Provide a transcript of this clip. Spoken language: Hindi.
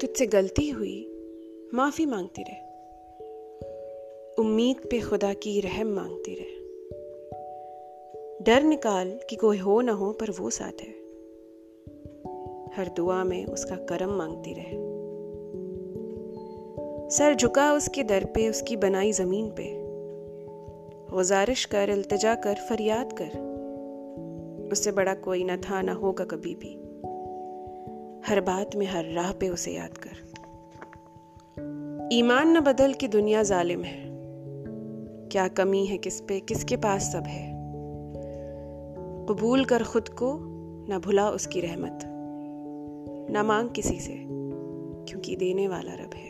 तुझसे गलती हुई, माफ़ी मांगती रहे। उम्मीद पे खुदा की रहम मांगती रहे। डर निकाल कि कोई हो ना हो, पर वो साथ है। हर दुआ में उसका करम मांगती रहे। सर झुका उसके दर पे, उसकी बनाई ज़मीन पे। गुजारिश कर, इल्तजा कर, फरियाद कर। उससे बड़ा कोई ना था, ना होगा कभी भी। हर बात में, हर राह पे उसे याद कर। ईमान न बदल की दुनिया जालिम है। क्या कमी है किस पे, किसके पास सब है? कबूल कर खुद को, न भुला उसकी रहमत। न मांग किसी से, क्योंकि देने वाला रब है।